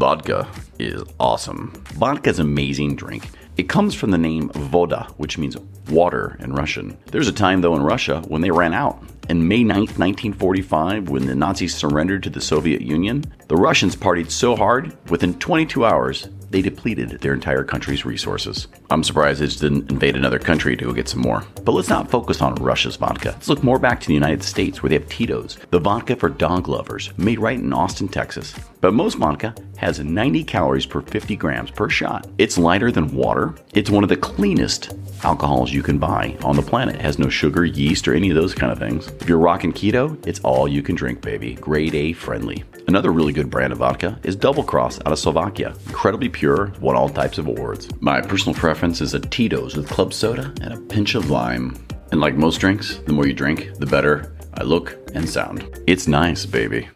Vodka is awesome. Vodka is an amazing drink. It comes from the name voda, which means water in Russian. There's a time, though, in Russia when they ran out. In May 9, 1945, when the Nazis surrendered to the Soviet Union, the Russians partied so hard, within 22 hours, they depleted their entire country's resources. I'm surprised they just didn't invade another country to go get some more. But let's not focus on Russia's vodka. Let's look more back to the United States where they have Tito's, the vodka for dog lovers, made right in Austin, Texas. But most vodka has 90 calories per 50 grams per shot. It's lighter than water. It's one of the cleanest alcohols you can buy on the planet. It has no sugar, yeast, or any of those kind of things. If you're rocking keto, it's all you can drink, baby. Grade A friendly. Another really good brand of vodka is Double Cross out of Slovakia. Incredibly pure, won all types of awards. My personal preference is a Tito's with club soda and a pinch of lime. And like most drinks, the more you drink, the better I look and sound. It's nice, baby.